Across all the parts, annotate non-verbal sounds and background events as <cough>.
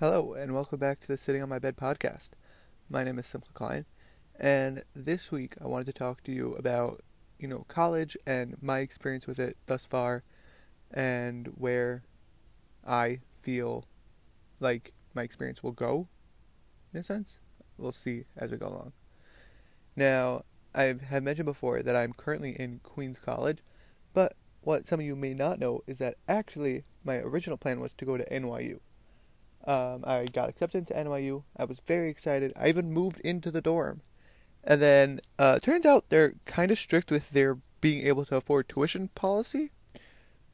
Hello, and welcome back to the Sitting on My Bed podcast. My name is Simcha Klein, and this week I wanted to talk to you about, you know, college and my experience with it thus far, and where I feel like my experience will go, in a sense. We'll see as we go along. Now, I have mentioned before that I'm currently in Queens College, but what some of you may not know is that actually my original plan was to go to NYU. Um, I got accepted into NYU. I was very excited. I even moved into the dorm. And then uh, turns out they're kind of strict with their being able to afford tuition policy.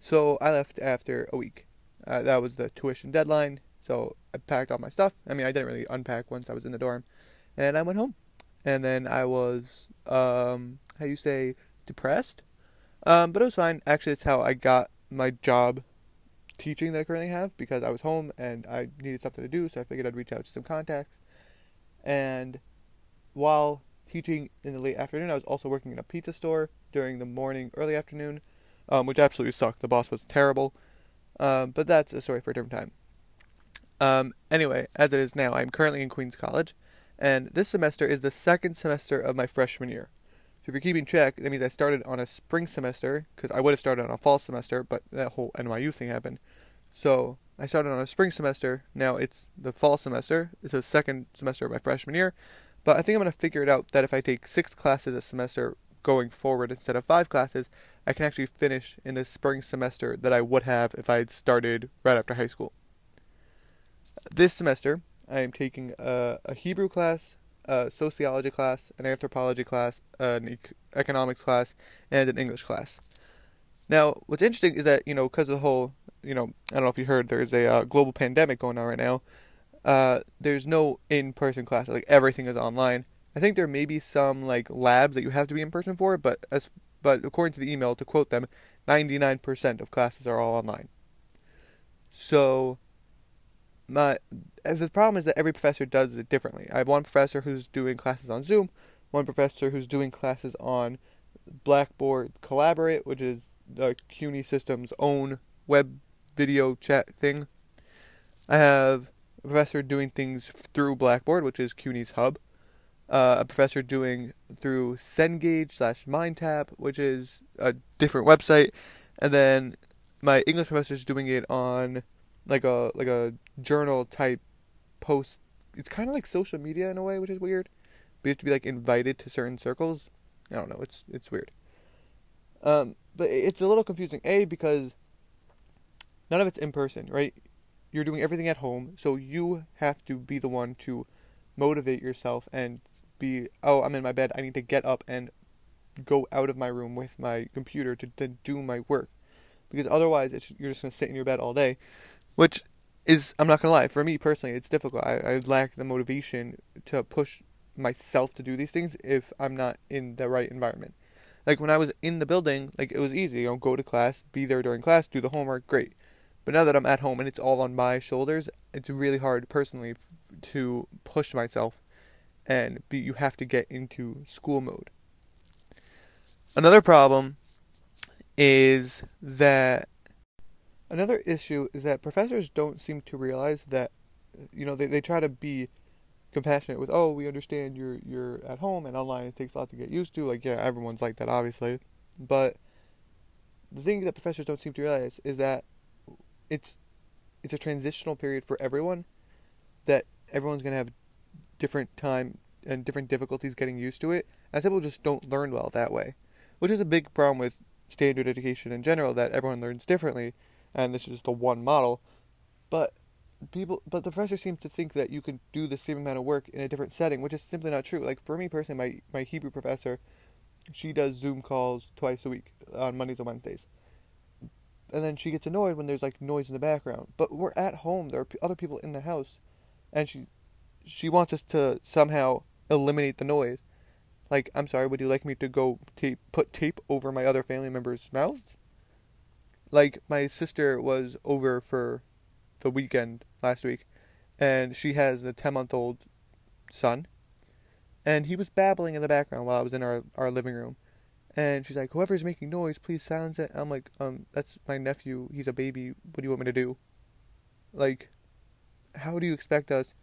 So I left after a week. Uh, that was the tuition deadline. So I packed all my stuff. I mean, I didn't really unpack once I was in the dorm. And I went home. And then I was, um, how you say, depressed? Um, but it was fine. Actually, it's how I got my job teaching that I currently have because I was home and I needed something to do, so I figured I'd reach out to some contacts. And while teaching in the late afternoon, I was also working in a pizza store during the morning, early afternoon, um, which absolutely sucked. The boss was terrible. Um, but that's a story for a different time. Um, anyway, as it is now, I'm currently in Queens College, and this semester is the second semester of my freshman year. So if you're keeping track, that means I started on a spring semester because I would have started on a fall semester, but that whole NYU thing happened. So I started on a spring semester. Now it's the fall semester. It's the second semester of my freshman year. But I think I'm going to figure it out that if I take six classes a semester going forward instead of five classes, I can actually finish in the spring semester that I would have if I had started right after high school. This semester, I am taking a, a Hebrew class, a sociology class, an anthropology class, an economics class, and an English class. Now, what's interesting is that you know because of the whole you know I don't know if you heard there's a uh, global pandemic going on right now. Uh, there's no in-person class. Like everything is online. I think there may be some like labs that you have to be in person for, but as but according to the email, to quote them, 99% of classes are all online. So my the problem is that every professor does it differently. I have one professor who's doing classes on Zoom, one professor who's doing classes on Blackboard Collaborate, which is the CUNY system's own web video chat thing. I have a professor doing things through Blackboard, which is CUNY's hub. Uh, a professor doing through Cengage slash MindTap, which is a different website, and then my English professor is doing it on like a like a journal type post. It's kind of like social media in a way, which is weird. But you have to be like invited to certain circles. I don't know. It's it's weird. Um, but it's a little confusing. A because none of it's in person, right? You're doing everything at home, so you have to be the one to motivate yourself and be. Oh, I'm in my bed. I need to get up and go out of my room with my computer to, to do my work, because otherwise you're just gonna sit in your bed all day, which is I'm not gonna lie. For me personally, it's difficult. I, I lack the motivation to push myself to do these things if I'm not in the right environment. Like when I was in the building, like it was easy. You know, go to class, be there during class, do the homework, great. But now that I'm at home and it's all on my shoulders, it's really hard personally f- to push myself, and be, you have to get into school mode. Another problem is that Another issue is that professors don't seem to realize that, you know, they, they try to be compassionate with, oh, we understand you're you're at home and online it takes a lot to get used to. Like, yeah, everyone's like that, obviously. But the thing that professors don't seem to realize is that it's it's a transitional period for everyone. That everyone's gonna have different time and different difficulties getting used to it. And people just don't learn well that way, which is a big problem with standard education in general. That everyone learns differently and this is just a one model. But people, but the professor seems to think that you can do the same amount of work in a different setting, which is simply not true. Like for me personally, my my Hebrew professor, she does Zoom calls twice a week on Mondays and Wednesdays. And then she gets annoyed when there's like noise in the background. But we're at home; there are other people in the house, and she she wants us to somehow eliminate the noise. Like, I'm sorry, would you like me to go tape, put tape over my other family members' mouths? Like my sister was over for the weekend last week and she has a 10 month old son and he was babbling in the background while I was in our, our living room. And she's like whoever's making noise please silence it. I'm like um that's my nephew. He's a baby. What do you want me to do? Like how do you expect us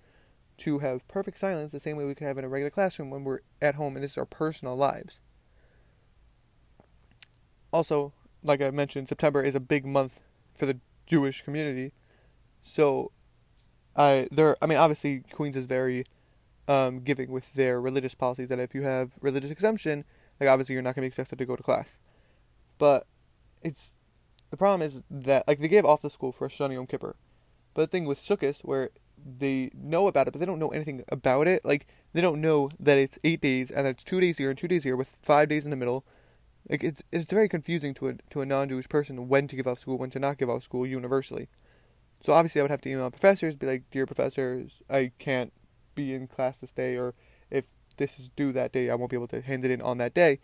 to have perfect silence the same way we could have in a regular classroom when we're at home and this is our personal lives? Also, like I mentioned, September is a big month for the Jewish community. So, I there. I mean, obviously, Queens is very um, giving with their religious policies. That if you have religious exemption, like obviously you're not going to be expected to go to class. But it's the problem is that like they gave off the school for Shani Yom Kippur, but the thing with Sukkot where they know about it, but they don't know anything about it. Like they don't know that it's eight days and that it's two days here and two days here with five days in the middle. Like it's it's very confusing to a to a non-Jewish person when to give off school, when to not give off school universally. So obviously, I would have to email professors, be like, "Dear professors, I can't be in class this day, or if this is due that day, I won't be able to hand it in on that day."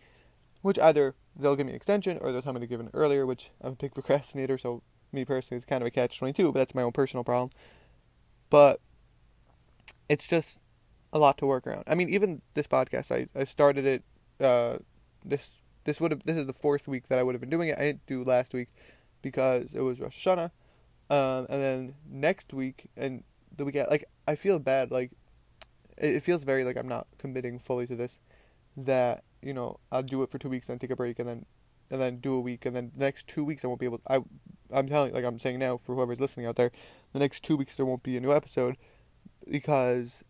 Which either they'll give me an extension or they'll tell me to give it earlier, which I'm a big <laughs> procrastinator, so me personally, it's kind of a catch 22, but that's my own personal problem. But it's just a lot to work around. I mean, even this podcast, I, I started it, uh, this, this would have, this is the fourth week that I would have been doing it. I didn't do last week because it was Rosh Hashanah. Um, and then next week and the week, like, I feel bad, like, it, it feels very like I'm not committing fully to this, that you know, I'll do it for two weeks, then take a break, and then and then do a week, and then the next two weeks I won't be able. To, I I'm telling, like I'm saying now, for whoever's listening out there, the next two weeks there won't be a new episode because,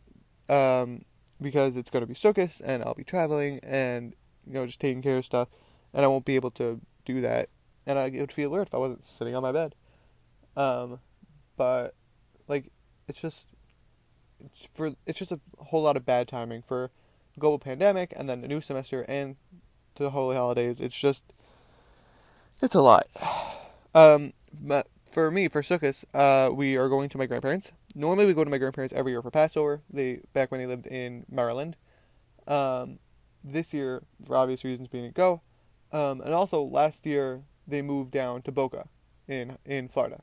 um, because it's gonna be Sukkos and I'll be traveling and you know just taking care of stuff, and I won't be able to do that, and I would feel weird if I wasn't sitting on my bed. Um, but like it's just it's for it's just a whole lot of bad timing for global pandemic and then a new semester and the holy holidays. It's just it's a lot. Um, for me, for Sukkot, uh, we are going to my grandparents. Normally, we go to my grandparents every year for Passover. They back when they lived in Maryland. Um, this year, for obvious reasons, we didn't go. Um, and also last year they moved down to Boca, in in Florida.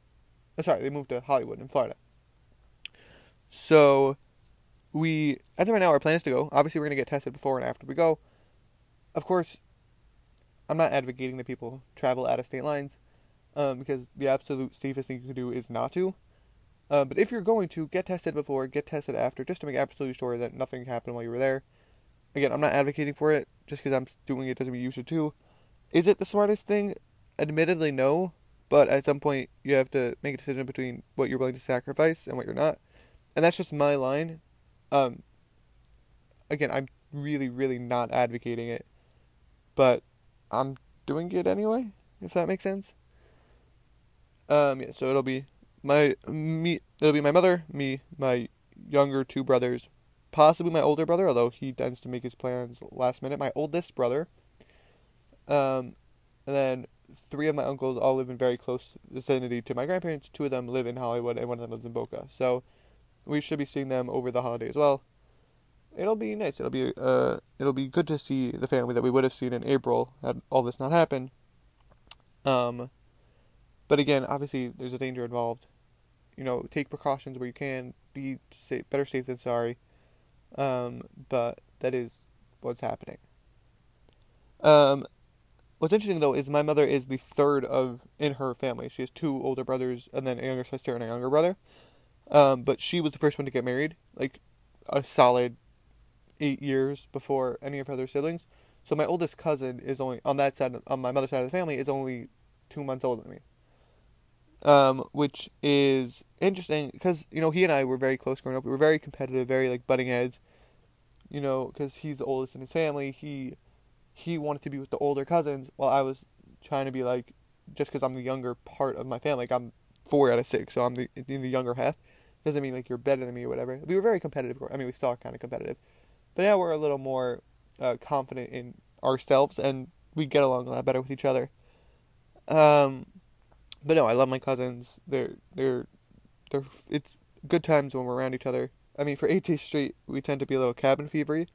Oh, sorry, they moved to Hollywood in Florida. So we as of right now our plan is to go. Obviously we're gonna get tested before and after we go. Of course, I'm not advocating that people travel out of state lines, um, because the absolute safest thing you can do is not to. Uh, but if you're going to get tested before, get tested after, just to make absolutely sure that nothing happened while you were there. Again, I'm not advocating for it just because I'm doing it doesn't mean you should too. Is it the smartest thing? Admittedly, no. But at some point, you have to make a decision between what you're willing to sacrifice and what you're not. And that's just my line. Um, again, I'm really, really not advocating it, but I'm doing it anyway. If that makes sense. Um, yeah. So it'll be my me. It'll be my mother, me, my younger two brothers, possibly my older brother, although he tends to make his plans last minute. My oldest brother. Um, and then three of my uncles all live in very close vicinity to my grandparents. Two of them live in Hollywood, and one of them lives in Boca. So we should be seeing them over the holiday as well. It'll be nice. It'll be uh, it'll be good to see the family that we would have seen in April had all this not happened. Um, but again, obviously, there's a danger involved. You know, take precautions where you can. Be safe, better safe than sorry. Um, but that is what's happening. Um, what's interesting though is my mother is the third of in her family. She has two older brothers and then a younger sister and a younger brother. Um, but she was the first one to get married, like a solid eight years before any of her other siblings. So my oldest cousin is only on that side, on my mother's side of the family, is only two months older than me. Um, which is interesting because you know he and I were very close growing up. We were very competitive, very like butting heads. You know, because he's the oldest in his family. He he wanted to be with the older cousins, while I was trying to be like, just because I'm the younger part of my family. Like I'm four out of six, so I'm the in the younger half. Doesn't mean like you're better than me or whatever. We were very competitive. I mean, we still are kind of competitive, but now we're a little more uh, confident in ourselves, and we get along a lot better with each other. Um, but no, I love my cousins. They're they're they're. It's good times when we're around each other. I mean, for 18th Street, we tend to be a little cabin fevery,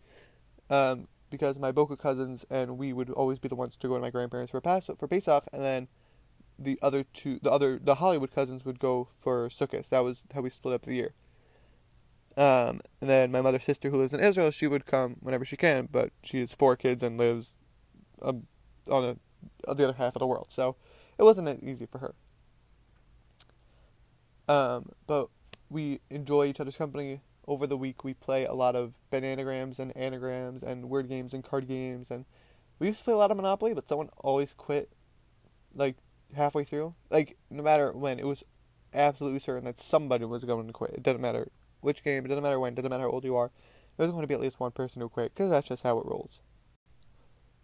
um, because my Boca cousins and we would always be the ones to go to my grandparents for Pas for Pesach, and then the other two, the other, the Hollywood cousins would go for Sukkot. That was how we split up the year. Um, and then my mother's sister, who lives in Israel, she would come whenever she can, but she has four kids and lives um, on, a, on the other half of the world, so it wasn't that easy for her. Um, but we enjoy each other's company. Over the week, we play a lot of bananagrams and anagrams and word games and card games. And we used to play a lot of Monopoly, but someone always quit, like halfway through. Like no matter when, it was absolutely certain that somebody was going to quit. It didn't matter which game. It doesn't matter when. It doesn't matter how old you are. There's going to be at least one person who quit because that's just how it rolls.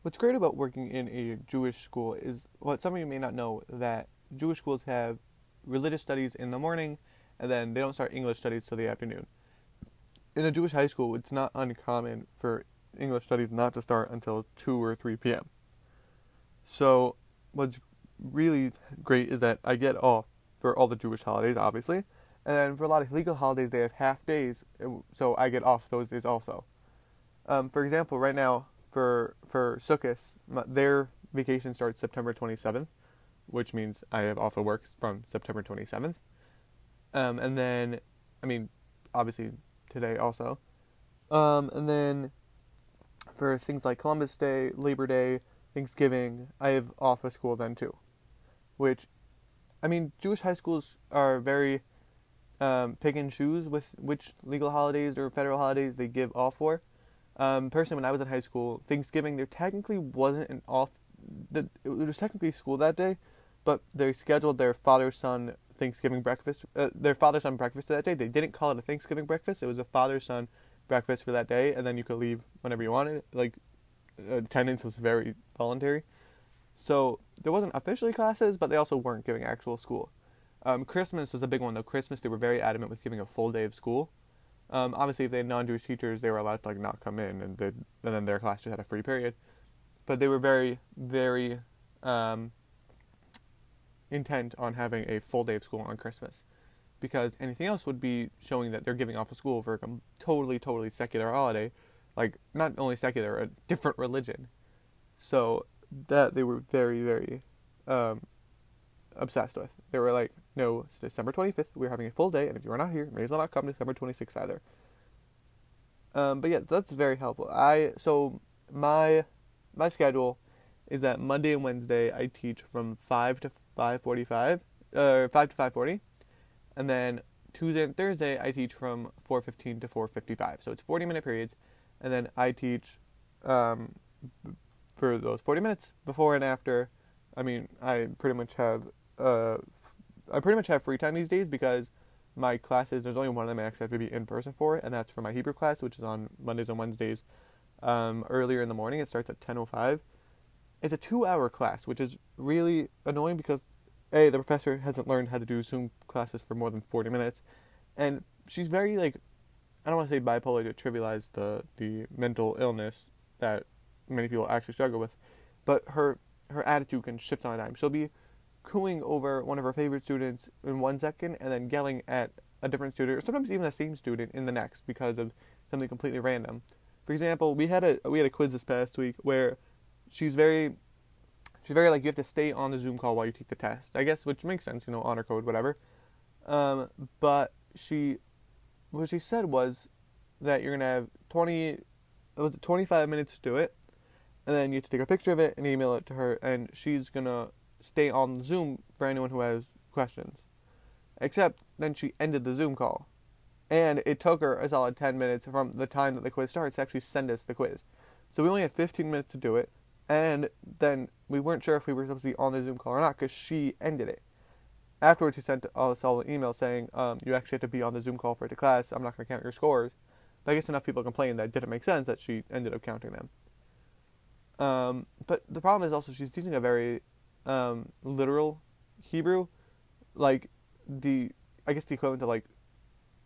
What's great about working in a Jewish school is what some of you may not know that Jewish schools have religious studies in the morning and then they don't start English studies till the afternoon. In a Jewish high school, it's not uncommon for English studies not to start until 2 or 3 p.m. So, what's really great is that I get off for all the Jewish holidays, obviously, and then for a lot of legal holidays, they have half days, so I get off those days also. Um, for example, right now for for Sukkot, their vacation starts September 27th, which means I have off of work from September 27th. Um, and then, I mean, obviously today also. Um, and then for things like Columbus Day, Labor Day, Thanksgiving, I have off of school then too. Which, I mean, Jewish high schools are very um, pick and choose with which legal holidays or federal holidays they give off for. Um, personally, when I was in high school, Thanksgiving there technically wasn't an off. It was technically school that day, but they scheduled their father son Thanksgiving breakfast, uh, their father son breakfast that day. They didn't call it a Thanksgiving breakfast; it was a father son breakfast for that day, and then you could leave whenever you wanted. Like attendance was very voluntary, so there wasn't officially classes, but they also weren't giving actual school. Um, Christmas was a big one though. Christmas they were very adamant with giving a full day of school. Um, obviously, if they had non-Jewish teachers, they were allowed to like not come in, and and then their class just had a free period. But they were very, very um, intent on having a full day of school on Christmas, because anything else would be showing that they're giving off of school for a totally, totally secular holiday, like not only secular, a different religion. So that they were very, very um, obsessed with. They were like, no, it's December 25th. We're having a full day, and if you're not here, may as not come December 26th either. Um, but yeah, that's very helpful. I so my my schedule is that Monday and Wednesday I teach from five to five forty-five, uh, five to five forty, and then Tuesday and Thursday I teach from four fifteen to four fifty-five. So it's forty minute periods, and then I teach um, for those forty minutes before and after. I mean, I pretty much have uh, I pretty much have free time these days because my classes there's only one of them I actually have to be in person for, and that's for my Hebrew class, which is on Mondays and Wednesdays. Um, earlier in the morning, it starts at 10:05. It's a two-hour class, which is really annoying because a the professor hasn't learned how to do Zoom classes for more than 40 minutes, and she's very like I don't want to say bipolar to trivialize the the mental illness that many people actually struggle with, but her her attitude can shift on a dime. She'll be cooing over one of her favorite students in one second and then yelling at a different student or sometimes even the same student in the next because of something completely random. For example, we had a we had a quiz this past week where she's very she's very like you have to stay on the Zoom call while you take the test. I guess which makes sense, you know, honor code, whatever. Um, but she what she said was that you're gonna have twenty was 25 minutes to do it, and then you have to take a picture of it and email it to her, and she's gonna stay on Zoom for anyone who has questions. Except then she ended the Zoom call. And it took her a solid 10 minutes from the time that the quiz starts to actually send us the quiz. So we only had 15 minutes to do it. And then we weren't sure if we were supposed to be on the Zoom call or not because she ended it. Afterwards, she sent us all an email saying, um, You actually have to be on the Zoom call for the class. I'm not going to count your scores. But I guess enough people complained that it didn't make sense that she ended up counting them. Um, but the problem is also she's teaching a very um, literal Hebrew, like the I guess the equivalent to like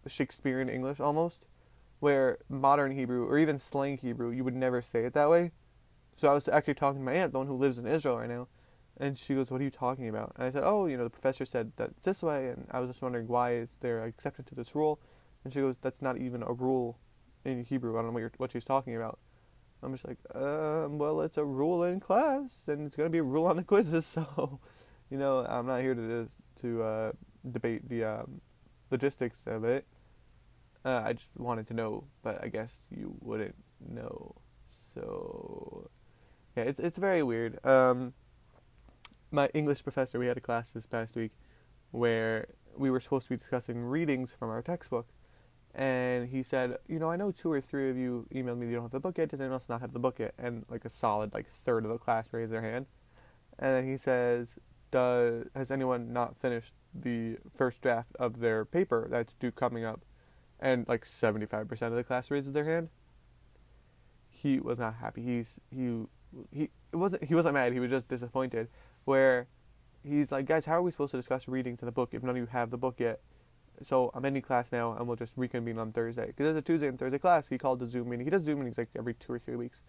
Shakespearean English almost, where modern Hebrew or even slang Hebrew you would never say it that way. So I was actually talking to my aunt, the one who lives in Israel right now, and she goes, "What are you talking about?" And I said, "Oh, you know, the professor said that this way," and I was just wondering why is there an exception to this rule? And she goes, "That's not even a rule in Hebrew. I don't know what, what she's talking about." I'm just like, um, well, it's a rule in class, and it's gonna be a rule on the quizzes. <laughs> So, you know, I'm not here to to uh, debate the um, logistics of it. Uh, I just wanted to know, but I guess you wouldn't know. So, yeah, it's it's very weird. Um, my English professor, we had a class this past week where we were supposed to be discussing readings from our textbook. And he said, you know, I know two or three of you emailed me you don't have the book yet. Does anyone else not have the book yet? And like a solid like third of the class raised their hand. And then he says, does has anyone not finished the first draft of their paper that's due coming up? And like 75% of the class raises their hand. He was not happy. He's he he it wasn't he wasn't mad. He was just disappointed. Where he's like, guys, how are we supposed to discuss reading to the book if none of you have the book yet? So I'm ending class now, and we'll just reconvene on Thursday. Because there's a Tuesday and Thursday class. He called the Zoom meeting. He does Zoom meetings like every two or three weeks,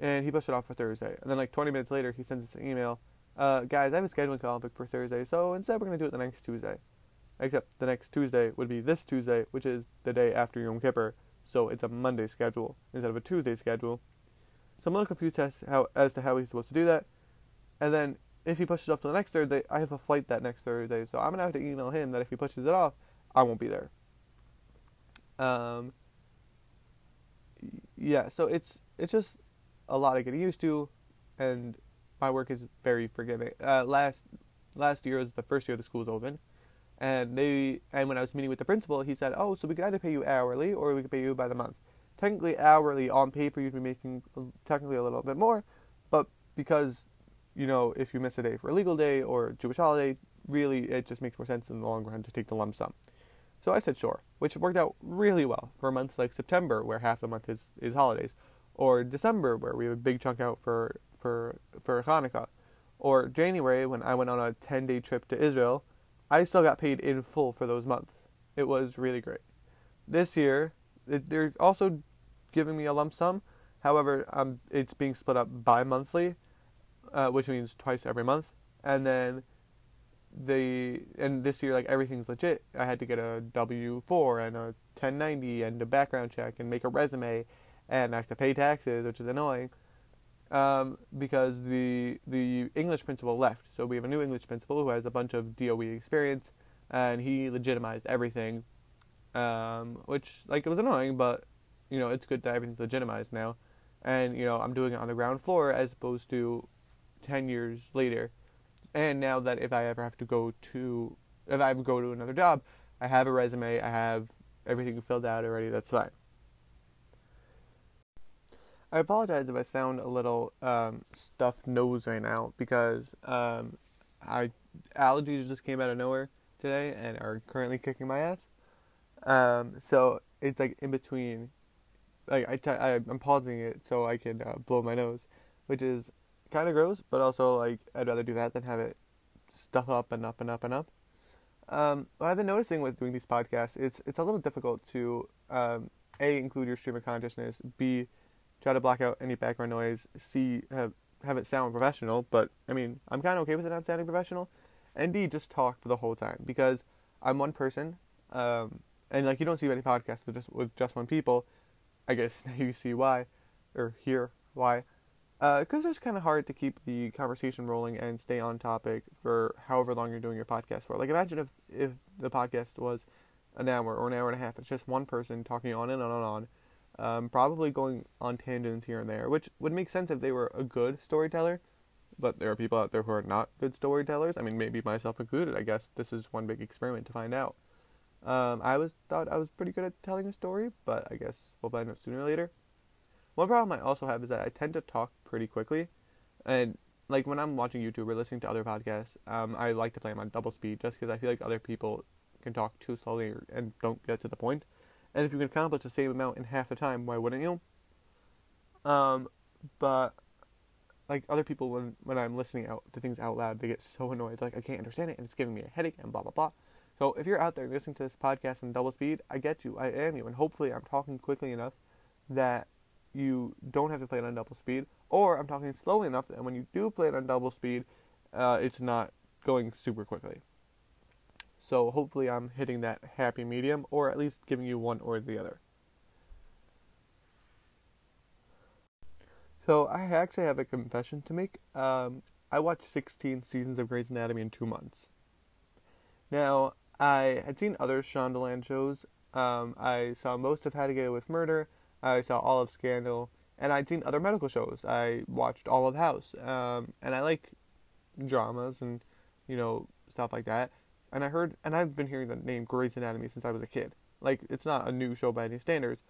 and he pushed it off for Thursday. And then like 20 minutes later, he sends us an email. Uh, guys, I have a scheduling conflict for Thursday, so instead we're gonna do it the next Tuesday. Except the next Tuesday would be this Tuesday, which is the day after Yom Kippur. So it's a Monday schedule instead of a Tuesday schedule. So I'm a little confused as, how, as to how he's supposed to do that. And then if he pushes off to the next Thursday, I have a flight that next Thursday, so I'm gonna have to email him that if he pushes it off, I won't be there. Um, yeah, so it's it's just a lot of getting used to, and my work is very forgiving. Uh, last last year was the first year the school was open, and they and when I was meeting with the principal, he said, "Oh, so we could either pay you hourly or we could pay you by the month. Technically, hourly on paper you'd be making technically a little bit more, but because you know if you miss a day for a legal day or Jewish holiday, really it just makes more sense in the long run to take the lump sum." So I said sure, which worked out really well for months like September, where half the month is, is holidays, or December, where we have a big chunk out for, for, for Hanukkah, or January, when I went on a 10 day trip to Israel. I still got paid in full for those months. It was really great. This year, they're also giving me a lump sum. However, um, it's being split up bi monthly, uh, which means twice every month. And then the and this year like everything's legit. I had to get a W four and a 1090 and a background check and make a resume, and I have to pay taxes, which is annoying. Um, because the the English principal left, so we have a new English principal who has a bunch of DOE experience, and he legitimized everything, um, which like it was annoying, but you know it's good that everything's legitimized now, and you know I'm doing it on the ground floor as opposed to ten years later and now that if I ever have to go to, if I ever go to another job, I have a resume, I have everything filled out already, that's fine. I apologize if I sound a little um, stuffed nose right now because um, I allergies just came out of nowhere today and are currently kicking my ass. Um, so it's like in between, like I t- I, I'm pausing it so I can uh, blow my nose, which is kind of gross, but also like I'd rather do that than have it stuff up and up and up and up. Um, what I've been noticing with doing these podcasts, it's it's a little difficult to um, a include your stream of consciousness, b try to block out any background noise, c have have it sound professional. But I mean, I'm kind of okay with it not sounding professional, and d just talk for the whole time because I'm one person, um, and like you don't see many podcasts with just with just one people. I guess <laughs> now you see why, or hear why because uh, it's kind of hard to keep the conversation rolling and stay on topic for however long you're doing your podcast for. Like, imagine if if the podcast was an hour or an hour and a half. It's just one person talking on and on and on, um, probably going on tangents here and there, which would make sense if they were a good storyteller. But there are people out there who are not good storytellers. I mean, maybe myself included. I guess this is one big experiment to find out. Um, I was thought I was pretty good at telling a story, but I guess we'll find out sooner or later. One problem I also have is that I tend to talk pretty quickly, and like when I'm watching YouTube or listening to other podcasts, um, I like to play them on double speed just because I feel like other people can talk too slowly and don't get to the point. And if you can accomplish the same amount in half the time, why wouldn't you? Um, but like other people, when when I'm listening out to things out loud, they get so annoyed. Like I can't understand it, and it's giving me a headache, and blah blah blah. So if you're out there listening to this podcast in double speed, I get you. I am you, and hopefully I'm talking quickly enough that you don't have to play it on double speed, or I'm talking slowly enough that when you do play it on double speed, uh, it's not going super quickly. So hopefully I'm hitting that happy medium, or at least giving you one or the other. So I actually have a confession to make. Um, I watched 16 seasons of Grey's Anatomy in two months. Now I had seen other Shondaland shows. Um, I saw most of How to Get Away with Murder. I saw all of Scandal, and I'd seen other medical shows. I watched all of House, um, and I like dramas and you know stuff like that. and I heard, and I've been hearing the name Grey's Anatomy since I was a kid. Like it's not a new show by any standards.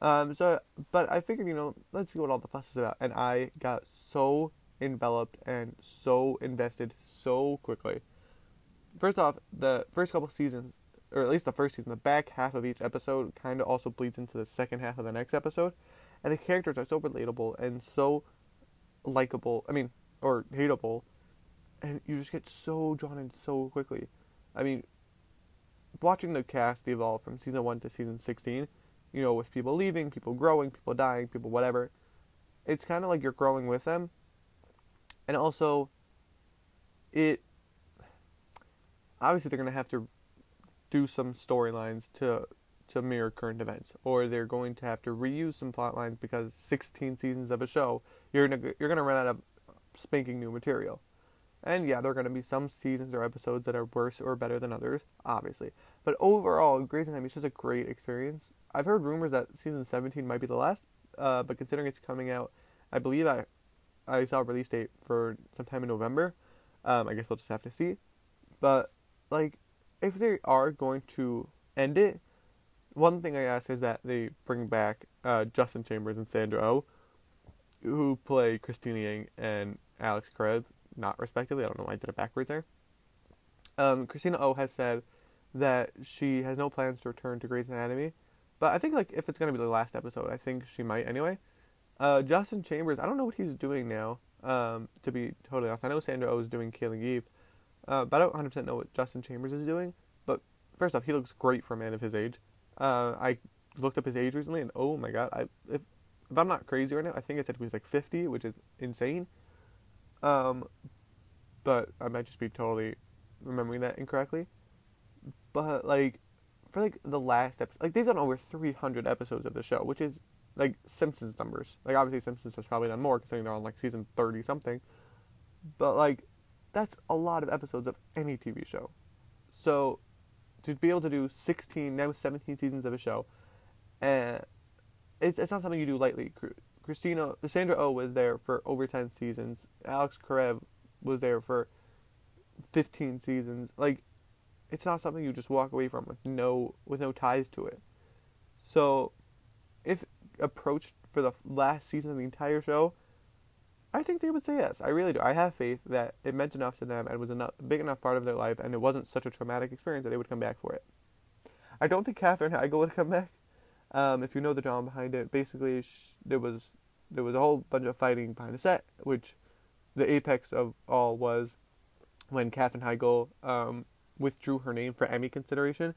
Um, so, but I figured, you know, let's see what all the fuss is about, and I got so enveloped and so invested so quickly. First off, the first couple seasons, or at least the first season, the back half of each episode kind of also bleeds into the second half of the next episode, and the characters are so relatable and so likable. I mean, or hateable, and you just get so drawn in so quickly. I mean, watching the cast evolve from season one to season sixteen, you know, with people leaving, people growing, people dying, people whatever, it's kind of like you're growing with them, and also, it obviously they're gonna have to do some storylines to to mirror current events, or they're going to have to reuse some plot lines because 16 seasons of a show, you're gonna you're gonna run out of spanking new material. And yeah, there are to be some seasons or episodes that are worse or better than others, obviously. But overall, Grey's Anatomy is just a great experience. I've heard rumors that season 17 might be the last, uh, but considering it's coming out, I believe I, I saw a release date for sometime in November. Um, I guess we'll just have to see. But like, if they are going to end it, one thing I ask is that they bring back uh, Justin Chambers and Sandra Oh, who play Cristina Yang and Alex Karev, not respectively. I don't know why I did it backwards there. Um, Cristina Oh has said that she has no plans to return to Grey's Anatomy, but I think like if it's gonna be the last episode, I think she might anyway. Uh, Justin Chambers, I don't know what he's doing now. Um, to be totally honest, I know Sandra Oh is doing Killing Eve, uh, but I don't 100% know what Justin Chambers is doing. But first off, he looks great for a man of his age. Uh, I looked up his age recently, and oh my god, I, if if I'm not crazy right now, I think it said he was like 50, which is insane. Um, but I might just be totally remembering that incorrectly. But like, for like the last episode, like they've done over 300 episodes of the show, which is like Simpsons numbers. Like obviously Simpsons has probably done more, considering they're on like season 30 something. But like, that's a lot of episodes of any TV show. So to be able to do 16, now 17 seasons of a show, and it's, it's not something you do lightly. Cristina, Sandra O oh was there for over 10 seasons. Alex Karev was there for 15 seasons. Like, it's not something you just walk away from with no with no ties to it. So, if approached for the last season of the entire show, I think they would say yes. I really do. I have faith that it meant enough to them and was a big enough part of their life, and it wasn't such a traumatic experience that they would come back for it. I don't think Katherine <laughs> Heigl would come back. Um, if you know the drama behind it, basically sh- there was there was a whole bunch of fighting behind the set, which the apex of all was when Katherine Heigl um, withdrew her name for Emmy consideration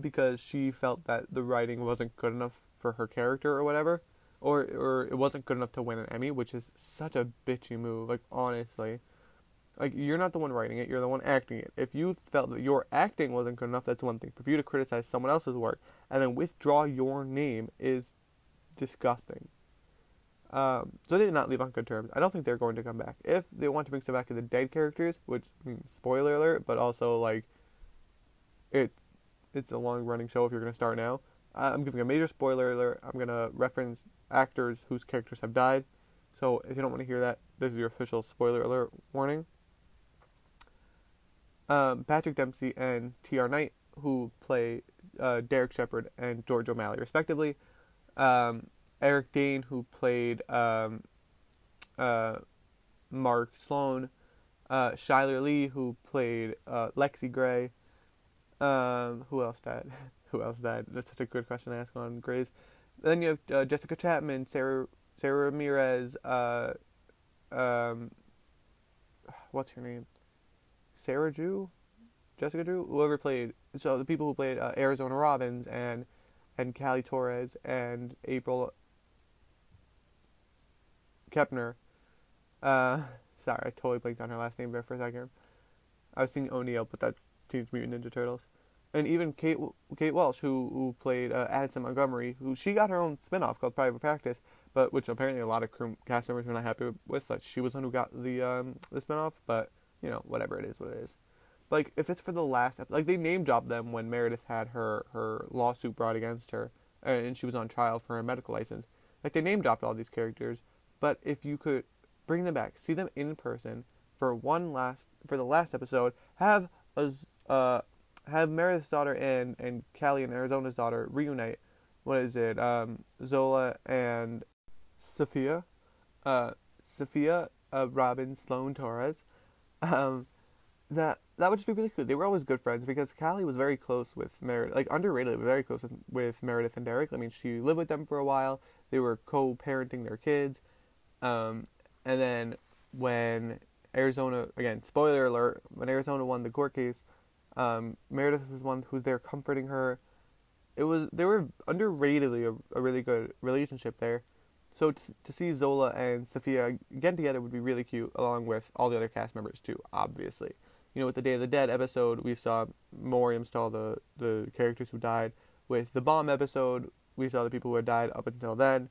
because she felt that the writing wasn't good enough for her character or whatever, or or it wasn't good enough to win an Emmy, which is such a bitchy move. Like honestly, like you're not the one writing it, you're the one acting it. If you felt that your acting wasn't good enough, that's one thing. But for you to criticize someone else's work and then withdraw your name is disgusting. Um, so they did not leave on good terms. I don't think they're going to come back. If they want to bring some back the dead characters, which mm, spoiler alert, but also like it, it's a long running show if you're going to start now. I'm giving a major spoiler alert. I'm going to reference actors whose characters have died. So if you don't want to hear that, this is your official spoiler alert warning um, Patrick Dempsey and T.R. Knight, who play uh, Derek Shepherd and George O'Malley, respectively. Um, Eric Dane, who played um, uh, Mark Sloan. Uh, Chyler Leigh, who played uh, Lexie Grey. Um, who else died? <laughs> who else died? That's such a good question to ask on Grey's. Then you have uh, Jessica Chapman, Sara Sara Ramirez. Uh, um, what's her name? Sarah Drew, Jessica Drew, whoever played. So the people who played uh, Arizona Robbins and and Callie Torres and April Kepner. Uh, <laughs> sorry, I totally blanked on her last name there for a second. I was thinking O'Neill, but that's Teenage Mutant Ninja Turtles. And even Kate Kate Walsh, who who played uh, Addison Montgomery, who she got her own spinoff called Private Practice, but which apparently a lot of crew, cast members were not happy with. Like she was the one who got the um, the spinoff, but you know, whatever it is, what it is. Like if it's for the last like they name dropped them when Meredith had her her lawsuit brought against her, uh, and she was on trial for her medical license. Like they name dropped all these characters, but if you could bring them back, see them in person for one last for the last episode, have a uh, have Meredith's daughter and and Callie and Arizona's daughter reunite. What is it? Um, Zola and Sophia, uh, Sophia, uh, Robin Sloan Torres. Um, that that would just be really cool. They were always good friends because Callie was very close with Meredith, like underrated, very close with, with Meredith and Derek. I mean, she lived with them for a while. They were co-parenting their kids, um, and then when Arizona again, spoiler alert, when Arizona won the court case, um, Meredith was one who's there comforting her. It was they were underratedly a, a really good relationship there. So to, to see Zola and Sophia get together would be really cute, along with all the other cast members too. Obviously, you know, with the Day of the Dead episode, we saw Moriam saw the the characters who died. With the bomb episode, we saw the people who had died up until then.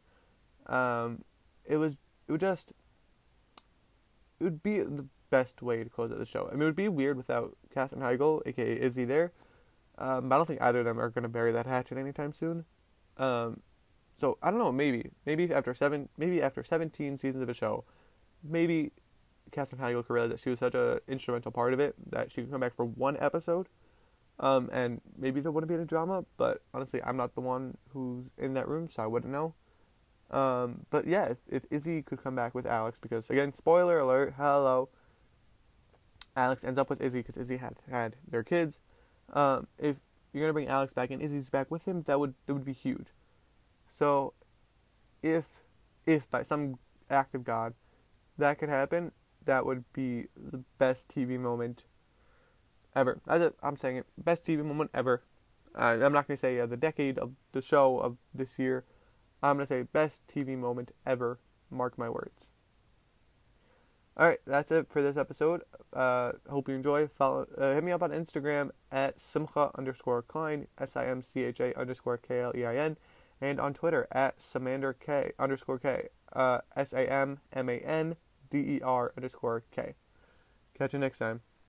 Um, it was it would just it would be the best way to close out the show. I mean, it would be weird without Katherine Heigl, aka Izzie, there. Um, I don't think either of them are going to bury that hatchet anytime soon. Um, so I don't know. Maybe, maybe after seven, maybe after seventeen seasons of a show, maybe Katherine Heigl could realize that she was such an instrumental part of it that she could come back for one episode. Um, and maybe there wouldn't be any drama, but honestly, I'm not the one who's in that room, so I wouldn't know. Um, but yeah, if, if Izzie could come back with Alex, because again, spoiler alert, hello, Alex ends up with Izzie because Izzie had had their kids. Um, if you're gonna bring Alex back and Izzie's back with him, that would that would be huge. So, if if by some act of God that could happen, that would be the best TV moment ever. I, am saying it, best TV moment ever. Uh, I'm not gonna say uh, the decade of the show of this year. I'm gonna say best TV moment ever. Mark my words. All right, that's it for this episode. Uh, hope you enjoy. Follow, uh, hit me up on Instagram at simcha underscore klein, S I M C H A underscore K L E I N, and on Twitter at Sammander K underscore K, uh, S A M M A N D E R underscore K. Catch you next time.